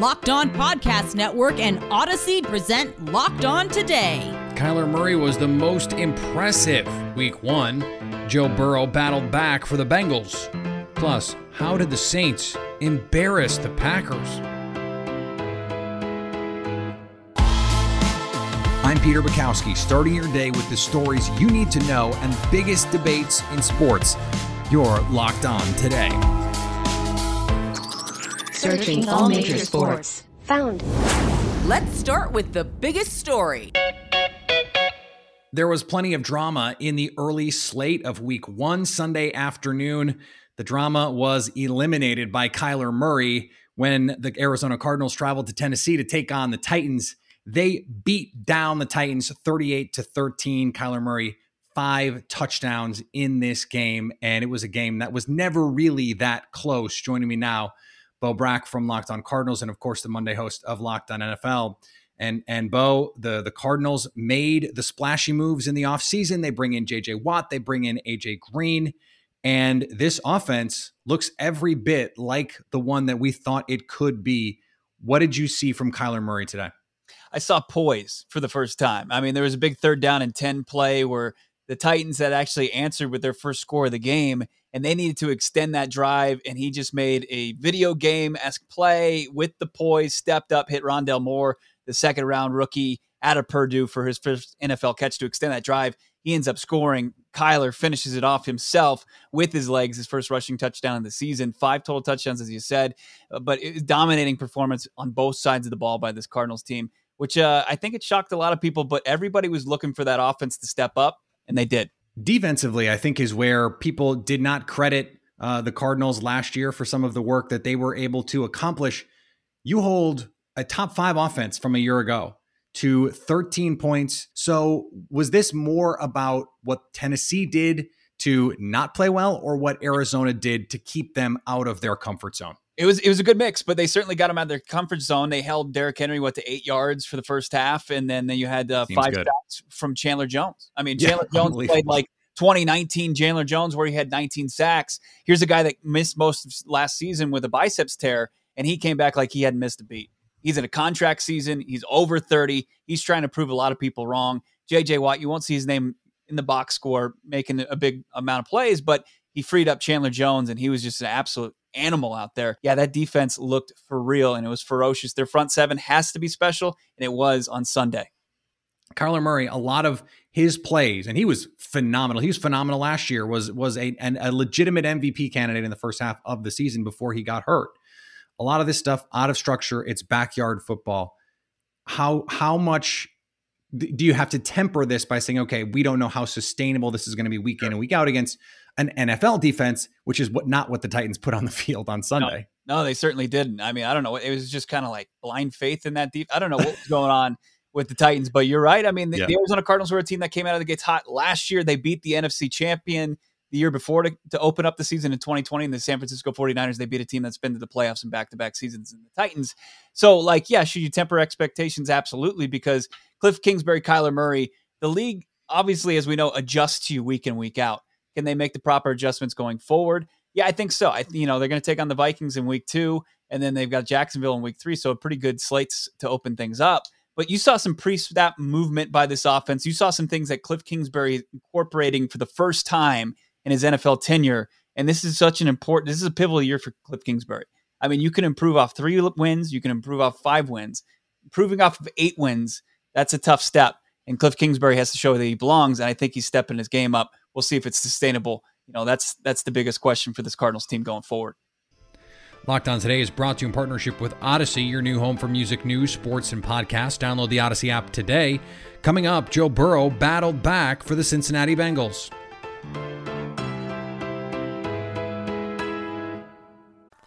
Locked On Podcast Network and Audacy present Locked On Today. Kyler Murray was the most impressive week one. Joe Burrow battled back for the Bengals. Plus, how did the Saints embarrass the Packers? I'm Peter Bukowski, starting your day with the stories you need to know and biggest debates in sports. You're locked on today. Searching all major sports. Found. Let's start with the biggest story. There was plenty of drama in the early slate of week one Sunday afternoon. The drama was eliminated by Kyler Murray when the Arizona Cardinals traveled to Tennessee to take on the Titans. They beat down the Titans 38 to 13. Kyler Murray, five touchdowns in this game. And it was a game that was never really that close. Joining me now, Bo Brack from Locked On Cardinals, and of course, the Monday host of Locked On NFL. And and Bo, the the Cardinals made the splashy moves in the offseason. They bring in JJ Watt, they bring in AJ Green, and this offense looks every bit like the one that we thought it could be. What did you see from Kyler Murray today? I saw poise for the first time. I mean, there was a big third down and 10 play where the Titans had actually answered with their first score of the game and they needed to extend that drive. And he just made a video game esque play with the poise, stepped up, hit Rondale Moore, the second round rookie out of Purdue for his first NFL catch to extend that drive. He ends up scoring. Kyler finishes it off himself with his legs, his first rushing touchdown of the season. Five total touchdowns, as you said, but it was dominating performance on both sides of the ball by this Cardinals team which uh, I think it shocked a lot of people, but everybody was looking for that offense to step up, and they did. Defensively, I think is where people did not credit uh, the Cardinals last year for some of the work that they were able to accomplish. You hold a top five offense from a year ago to 13 points. So, was this more about what Tennessee did to not play well or what Arizona did to keep them out of their comfort zone? It was it was a good mix, but they certainly got them out of their comfort zone. They held Derrick Henry what to eight yards for the first half, and then, then you had uh, five good. sacks from Chandler Jones. I mean, Chandler yeah, Jones played like 2019 Chandler Jones where he had 19 sacks. Here's a guy that missed most of last season with a biceps tear, and he came back like he hadn't missed a beat. He's in a contract season. He's over 30. He's trying to prove a lot of people wrong. JJ Watt, you won't see his name in the box score making a big amount of plays, but he freed up Chandler Jones, and he was just an absolute animal out there. Yeah, that defense looked for real and it was ferocious. Their front seven has to be special, and it was on Sunday. Kyler Murray, a lot of his plays, and he was phenomenal. He was phenomenal last year. was was a an, a legitimate MVP candidate in the first half of the season before he got hurt. A lot of this stuff out of structure. It's backyard football. How how much do you have to temper this by saying, okay, we don't know how sustainable this is going to be week in and week out against an NFL defense, which is what not what the Titans put on the field on Sunday. No, no they certainly didn't. I mean, I don't know. It was just kind of like blind faith in that deep. I don't know what was going on with the Titans, but you're right. I mean, the, yeah. the Arizona Cardinals were a team that came out of the gates hot last year. They beat the NFC champion the year before to, to open up the season in 2020 and the San Francisco 49ers. They beat a team that's been to the playoffs in back to back seasons in the Titans. So, like, yeah, should you temper expectations? Absolutely, because Cliff Kingsbury, Kyler Murray, the league obviously, as we know, adjusts to you week in, week out. Can they make the proper adjustments going forward? Yeah, I think so. I you know they're going to take on the Vikings in week two, and then they've got Jacksonville in week three, so a pretty good slates to open things up. But you saw some pre-snap movement by this offense. You saw some things that Cliff Kingsbury is incorporating for the first time in his NFL tenure, and this is such an important. This is a pivotal year for Cliff Kingsbury. I mean, you can improve off three wins, you can improve off five wins. Improving off of eight wins, that's a tough step. And Cliff Kingsbury has to show that he belongs, and I think he's stepping his game up we'll see if it's sustainable. You know, that's that's the biggest question for this Cardinals team going forward. Locked On Today is brought to you in partnership with Audacy, your new home for music news, sports, and podcasts. Download the Audacy app today. Coming up, Joe Burrow battled back for the Cincinnati Bengals.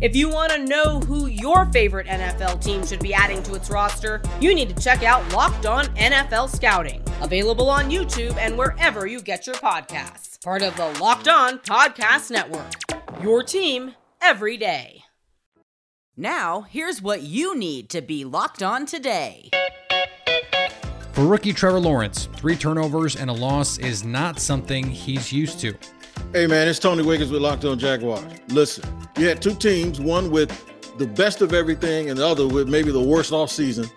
If you want to know who your favorite NFL team should be adding to its roster, you need to check out Locked On NFL Scouting, available on YouTube and wherever you get your podcasts. Part of the Locked On Podcast Network. Your team every day. Now, here's what you need to be locked on today. For rookie Trevor Lawrence, three turnovers and a loss is not something he's used to. Hey man, it's Tony Wiggins with Locked On Jaguars. Listen, you had two teams, one with the best of everything and the other with maybe the worst off season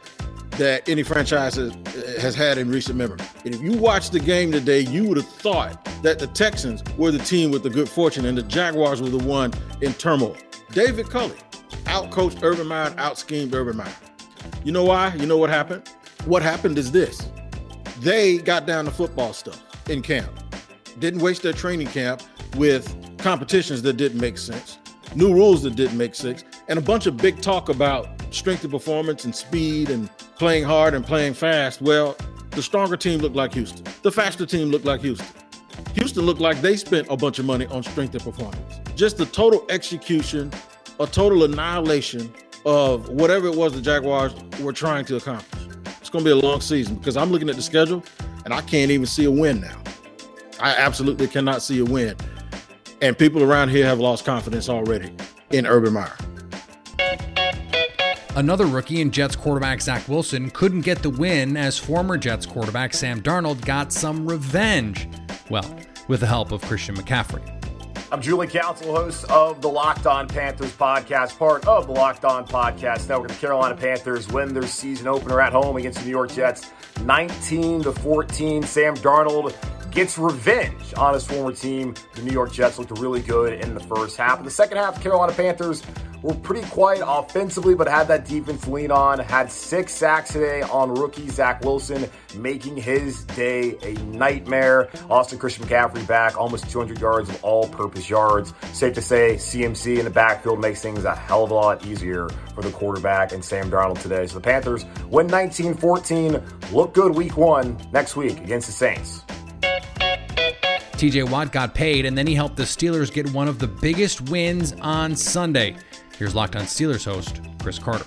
that any franchise has, has had in recent memory. And if you watched the game today, you would have thought that the Texans were the team with the good fortune and the Jaguars were the one in turmoil. David Culley outcoached Urban Meyer, out schemed Urban Meyer. You know why? You know what happened? What happened is this they got down to football stuff in camp, didn't waste their training camp with competitions that didn't make sense, new rules that didn't make sense, and a bunch of big talk about strength of performance and speed and playing hard and playing fast. Well, the stronger team looked like Houston, the faster team looked like Houston. Houston looked like they spent a bunch of money on strength and performance. Just the total execution, a total annihilation of whatever it was the Jaguars were trying to accomplish. It's going to be a long season because I'm looking at the schedule and I can't even see a win now. I absolutely cannot see a win. And people around here have lost confidence already in Urban Meyer. Another rookie and Jets quarterback Zach Wilson couldn't get the win as former Jets quarterback Sam Darnold got some revenge. Well, with the help of Christian McCaffrey. I'm Julie Council, host of the Locked On Panthers podcast, part of the Locked On Podcast Network. The Carolina Panthers win their season opener at home against the New York Jets, 19 to 14. Sam Darnold gets revenge on his former team. The New York Jets looked really good in the first half. In the second half, Carolina Panthers were pretty quiet offensively, but had that defense lean on. Had six sacks today on rookie Zach Wilson, making his day a nightmare. Austin Christian McCaffrey back, almost 200 yards of all purpose yards. Safe to say, CMC in the backfield makes things a hell of a lot easier for the quarterback and Sam Darnold today. So the Panthers win 19 14, look good week one next week against the Saints. TJ Watt got paid, and then he helped the Steelers get one of the biggest wins on Sunday. Here's Locked On Steelers host, Chris Carter.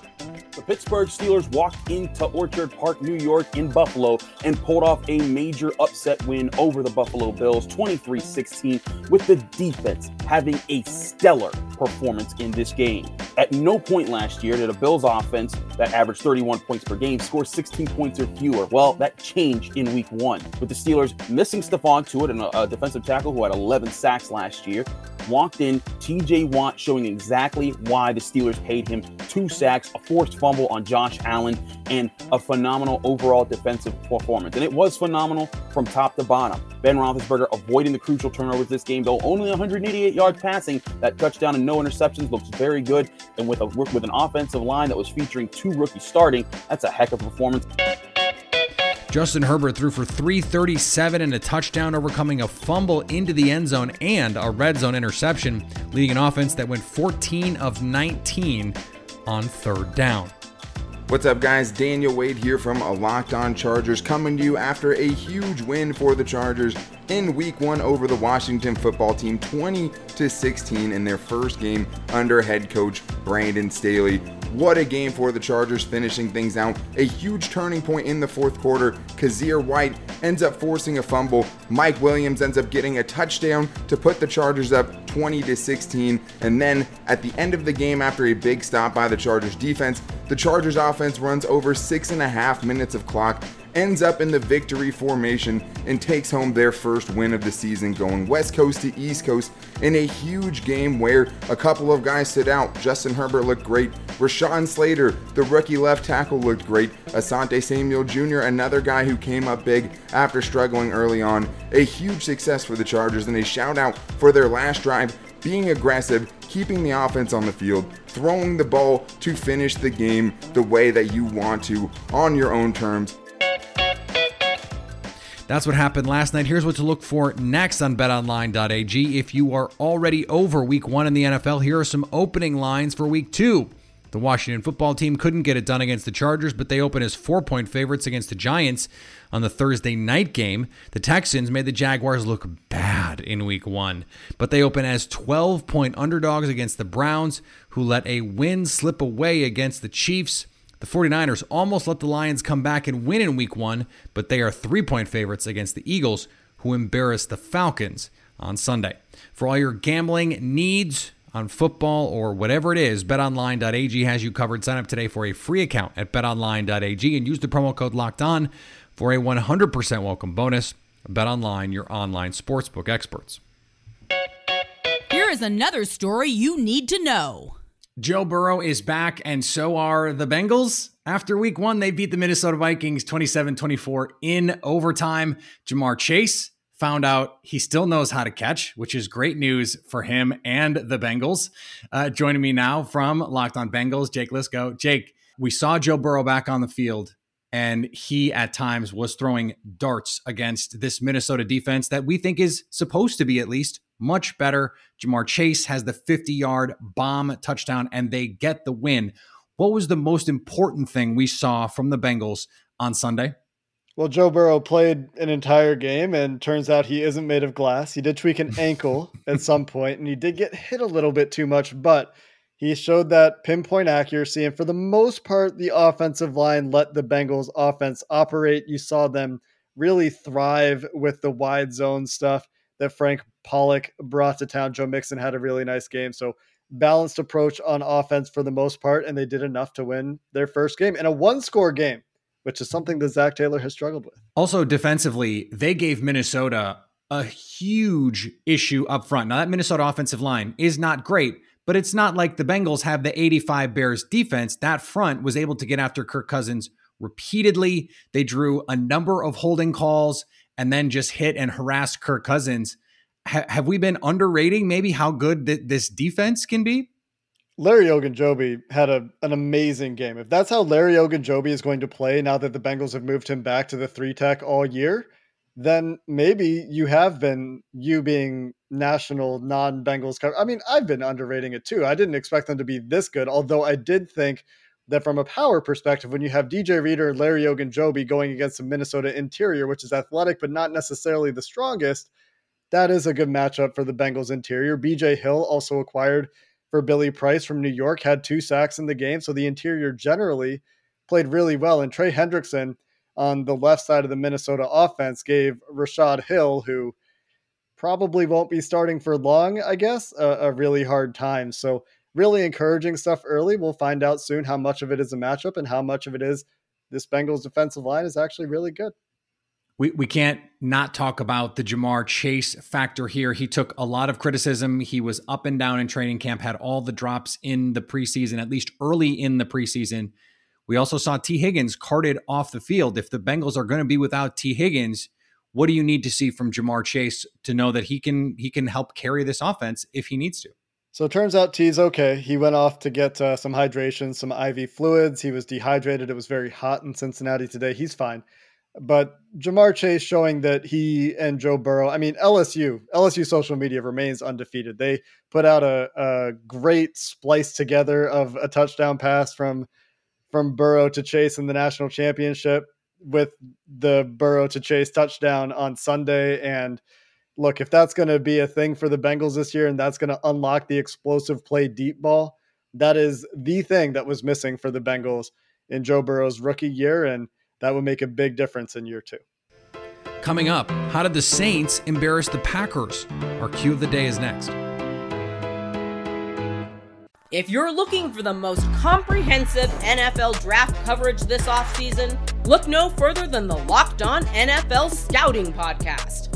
Pittsburgh Steelers walked into Orchard Park, New York, in Buffalo and pulled off a major upset win over the Buffalo Bills 23 16, with the defense having a stellar performance in this game. At no point last year did a Bills offense that averaged 31 points per game score 16 points or fewer. Well, that changed in week one, with the Steelers missing Stephon Tuitt, a defensive tackle who had 11 sacks last year, walked in TJ Watt showing exactly why the Steelers paid him two sacks, a forced fumble on Josh Allen, and a phenomenal overall defensive performance. And it was phenomenal from top to bottom. Ben Roethlisberger avoiding the crucial turnovers this game, though only 188 yards passing. That touchdown and no interceptions looks very good. And with a with an offensive line that was featuring two rookies starting, that's a heck of a performance. Justin Herbert threw for 337 and a touchdown, overcoming a fumble into the end zone and a red zone interception, leading an offense that went 14 of 19 on third down. What's up, guys? Daniel Wade here from a Locked On Chargers, coming to you after a huge win for the Chargers in Week One over the Washington Football Team, 20 to 16 in their first game under head coach Brandon Staley. What a game for the Chargers, finishing things out. A huge turning point in the fourth quarter. Kyzir White ends up forcing a fumble. Mike Williams ends up getting a touchdown to put the Chargers up 20 to 16. And then at the end of the game, after a big stop by the Chargers defense, the Chargers offense runs over six and a half minutes of clock ends up in the victory formation and takes home their first win of the season, going West Coast to East Coast in a huge game where a couple of guys stood out. Justin Herbert looked great. Rashawn Slater, the rookie left tackle, looked great. Asante Samuel Jr., another guy who came up big after struggling early on. A huge success for the Chargers and a shout out for their last drive being aggressive, keeping the offense on the field, throwing the ball to finish the game the way that you want to on your own terms. That's what happened last night. Here's what to look for next on betonline.ag. If you are already over week one in the NFL, here are some opening lines for week two. The Washington football team couldn't get it done against the Chargers, but they open as four point favorites against the Giants on the Thursday night game. The Texans made the Jaguars look bad in week one, but they open as 12 point underdogs against the Browns, who let a win slip away against the Chiefs. The 49ers almost let the Lions come back and win in week one, but they are three point favorites against the Eagles, who embarrassed the Falcons on Sunday. For all your gambling needs, on football or whatever it is, betonline.ag has you covered. Sign up today for a free account at betonline.ag and use the promo code locked on for a 100% welcome bonus. BetOnline, your online sportsbook experts. Here is another story you need to know. Joe Burrow is back, and so are the Bengals. After week one, they beat the Minnesota Vikings 27 24 in overtime. Ja'Marr Chase found out he still knows how to catch, which is great news for him and the Bengals. Uh, joining me now from Locked On Bengals, Jake Liskow. Jake, we saw Joe Burrow back on the field, and he at times was throwing darts against this Minnesota defense that we think is supposed to be at least much better. Ja'Marr Chase has the 50 yard bomb touchdown, and they get the win. What was the most important thing we saw from the Bengals on Sunday? Well, Joe Burrow played an entire game, and turns out he isn't made of glass. He did tweak an ankle at some point, and he did get hit a little bit too much, but he showed that pinpoint accuracy. And for the most part, the offensive line let the Bengals offense operate. You saw them really thrive with the wide zone stuff that Frank Pollack brought to town. Joe Mixon had a really nice game. So, balanced approach on offense for the most part, and they did enough to win their first game in a one score game which is something that Zac Taylor has struggled with. Also, defensively, they gave Minnesota a huge issue up front. Now, that Minnesota offensive line is not great, but it's not like the Bengals have the 85 Bears defense. That front was able to get after Kirk Cousins repeatedly. They drew a number of holding calls and then just hit and harassed Kirk Cousins. Have we been underrating maybe how good th- this defense can be? Larry Ogunjobi had a, an amazing game. If that's how Larry Ogunjobi is going to play now that the Bengals have moved him back to the three tech all year, then maybe you have been you being national non-Bengals cover. I mean, I've been underrating it too. I didn't expect them to be this good, although I did think that from a power perspective, when you have DJ Reader and Larry Ogunjobi going against the Minnesota interior, which is athletic but not necessarily the strongest, that is a good matchup for the Bengals interior. BJ Hill also acquired for Billy Price from New York, had two sacks in the game. So the interior generally played really well. And Trey Hendrickson on the left side of the Minnesota offense gave Rashod Hill, who probably won't be starting for long, I guess, a, a really hard time. So really encouraging stuff early. We'll find out soon how much of it is a matchup and how much of it is this Bengals defensive line is actually really good we, we can't not talk about the Ja'Marr Chase factor here. He took a lot of criticism. He was up and down in training camp, had all the drops in the preseason, at least early in the preseason. We also saw Tee Higgins carted off the field. If the Bengals are going to be without Tee Higgins, what do you need to see from Ja'Marr Chase to know that he can he can help carry this offense if he needs to? So it turns out Tee's okay. He went off to get uh, some hydration, some IV fluids. He was dehydrated. It was very hot in Cincinnati today. He's fine. But Ja'Marr Chase showing that he and Joe Burrow, I mean, LSU, LSU social media remains undefeated. They put out a, a great splice together of a touchdown pass from from Burrow to Chase in the national championship with the Burrow to Chase touchdown on Sunday. And look, if that's going to be a thing for the Bengals this year and that's going to unlock the explosive play deep ball, that is the thing that was missing for the Bengals in Joe Burrow's rookie year. And that would make a big difference in year two. Coming up, how did the Saints embarrass the Packers? Our cue of the day is next. If you're looking for the most comprehensive NFL draft coverage this offseason, look no further than the Locked On NFL Scouting Podcast.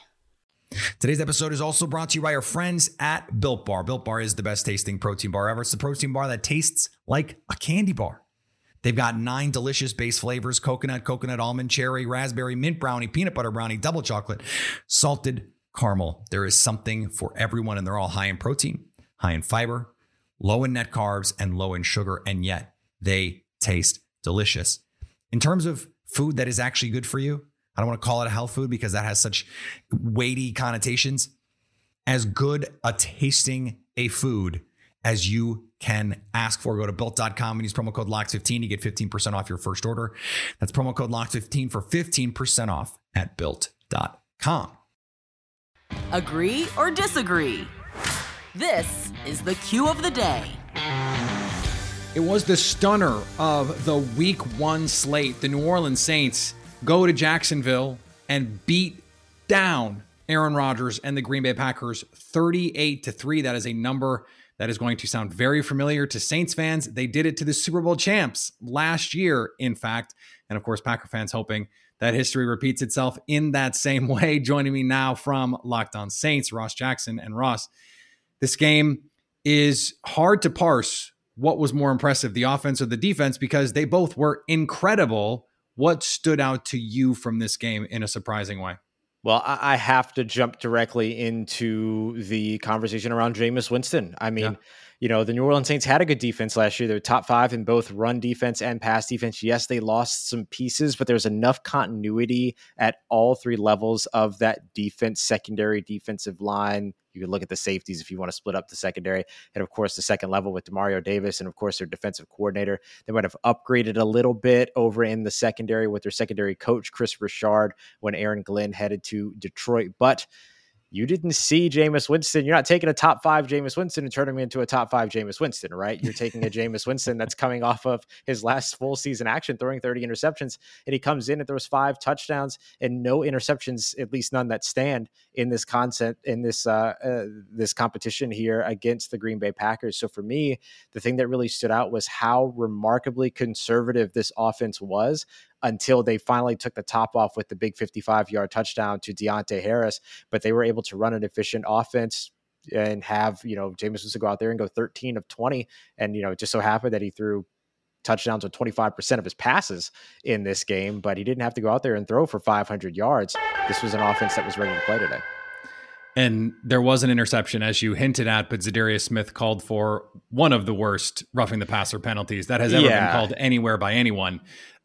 Today's episode is also brought to you by our friends at Built Bar. Built Bar is the best tasting protein bar ever. It's the protein bar that tastes like a candy bar. They've got nine delicious base flavors coconut, coconut, almond, cherry, raspberry, mint brownie, peanut butter brownie, double chocolate, salted caramel. There is something for everyone, and they're all high in protein, high in fiber, low in net carbs, and low in sugar, and yet they taste delicious. In terms of food that is actually good for you, I don't want to call it a health food because that has such weighty connotations. As good a tasting a food as you can ask for. Go to built.com and use promo code LOCK15 to get 15% off your first order. That's promo code LOCK15 for 15% off at built.com. Agree or disagree? This is the cue of the day. It was the stunner of the week one slate. The New Orleans Saints go to Jacksonville and beat down Aaron Rodgers and the Green Bay Packers 38 to 3. That is a number that is going to sound very familiar to Saints fans. They did it to the Super Bowl champs last year, in fact. And of course, Packer fans hoping that history repeats itself in that same way. Joining me now from Locked On Saints, Ross Jackson. And Ross, this game is hard to parse what was more impressive, the offense or the defense, because they both were incredible. What stood out to you from this game in a surprising way? Well, I have to jump directly into the conversation around Jameis Winston. I mean, yeah. You know, the New Orleans Saints had a good defense last year. They're top five in both run defense and pass defense. Yes, they lost some pieces, but there's enough continuity at all three levels of that defense, secondary, defensive line, you can look at the safeties if you want to split up the secondary. And of course, the second level with Demario Davis and of course their defensive coordinator. They might have upgraded a little bit over in the secondary with their secondary coach, Kris Richard, when Aaron Glenn headed to Detroit. But you didn't see Jameis Winston. You're not taking a top five Jameis Winston and turning him into a top five Jameis Winston, right? You're taking a Jameis Winston that's coming off of his last full season action, throwing 30 interceptions, and he comes in and throws five touchdowns and no interceptions, at least none that stand in this concept in this uh, uh, this competition here against the Green Bay Packers. So for me, the thing that really stood out was how remarkably conservative this offense was until they finally took the top off with the big 55 yard touchdown to Deonte Harris. But they were able to run an efficient offense and have, you know, Jameis to go out there and go 13 of 20. And, you know, it just so happened that he threw touchdowns on 25% of his passes in this game, but he didn't have to go out there and throw for 500 yards. This was an offense that was ready to play today. And there was an interception, as you hinted at, but Za'Darius Smith called for one of the worst roughing the passer penalties that has ever yeah. been called anywhere by anyone.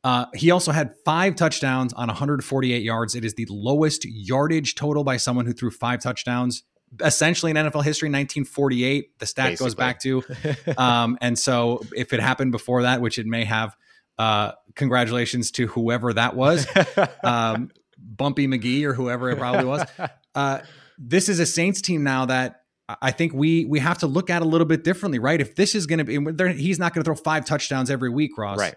Uh, he also had five touchdowns on 148 yards. It is the lowest yardage total by someone who threw five touchdowns essentially in NFL history, 1948. The stat Basically. goes back to. Um, and so if it happened before that, which it may have, uh, congratulations to whoever that was, um, Bumpy McGee or whoever it probably was. Uh, this is a Saints team now that I think we we have to look at a little bit differently, right? If this is going to be, he's not going to throw five touchdowns every week, Ross. Right.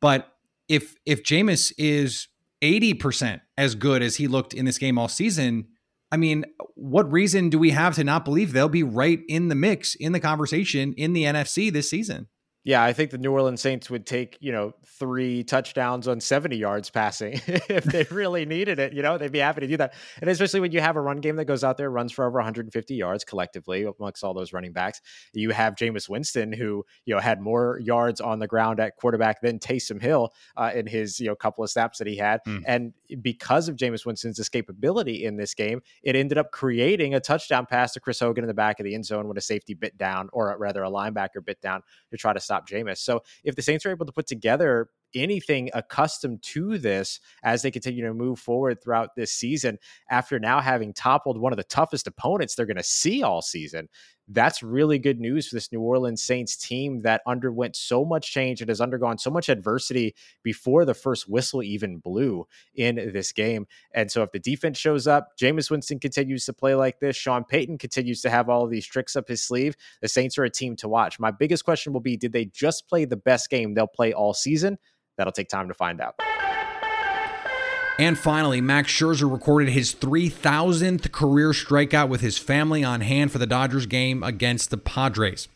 But if if Jameis is 80% as good as he looked in this game all season, I mean, what reason do we have to not believe they'll be right in the mix, in the conversation in the NFC this season? Yeah, I think the New Orleans Saints would take, you know, three touchdowns on 70 yards passing if they really needed it. You know, they'd be happy to do that. And especially when you have a run game that goes out there, runs for over 150 yards collectively amongst all those running backs. You have Jameis Winston, who, you know, had more yards on the ground at quarterback than Taysom Hill uh, in his, you know, couple of snaps that he had. Mm. And because of Jameis Winston's escapability in this game, it ended up creating a touchdown pass to Chris Hogan in the back of the end zone when a safety bit down, or rather a linebacker bit down to try to stop stop Jameis. So if the Saints are able to put together anything accustomed to this as they continue to move forward throughout this season after now having toppled one of the toughest opponents they're going to see all season. That's really good news for this New Orleans Saints team that underwent so much change and has undergone so much adversity before the first whistle even blew in this game. And so, if the defense shows up, Jameis Winston continues to play like this, Sean Payton continues to have all of these tricks up his sleeve, the Saints are a team to watch. My biggest question will be did they just play the best game they'll play all season? That'll take time to find out. And finally, Max Scherzer recorded his 3,000th career strikeout with his family on hand for the Dodgers game against the Padres.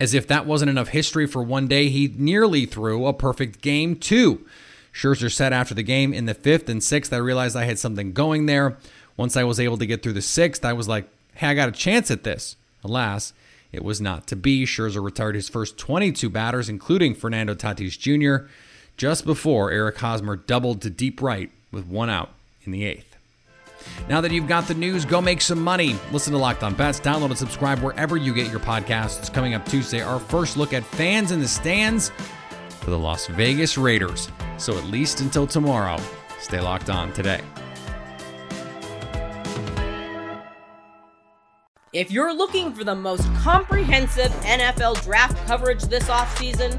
As if that wasn't enough history for one day, he nearly threw a perfect game, too. Scherzer said after the game in the fifth and sixth, I realized I had something going there. Once I was able to get through the sixth, I was like, hey, I got a chance at this. Alas, it was not to be. Scherzer retired his first 22 batters, including Fernando Tatis Jr., just before Eric Hosmer doubled to deep right with one out in the eighth. Now that you've got the news, go make some money. Listen to Locked On Bets. Download and subscribe wherever you get your podcasts. Coming up Tuesday, our first look at fans in the stands for the Las Vegas Raiders. So at least until tomorrow, stay locked on today. If you're looking for the most comprehensive NFL draft coverage this offseason,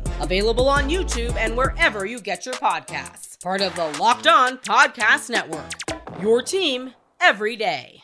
available on YouTube and wherever you get your podcasts. Part of the Locked On Podcast Network. Your team every day.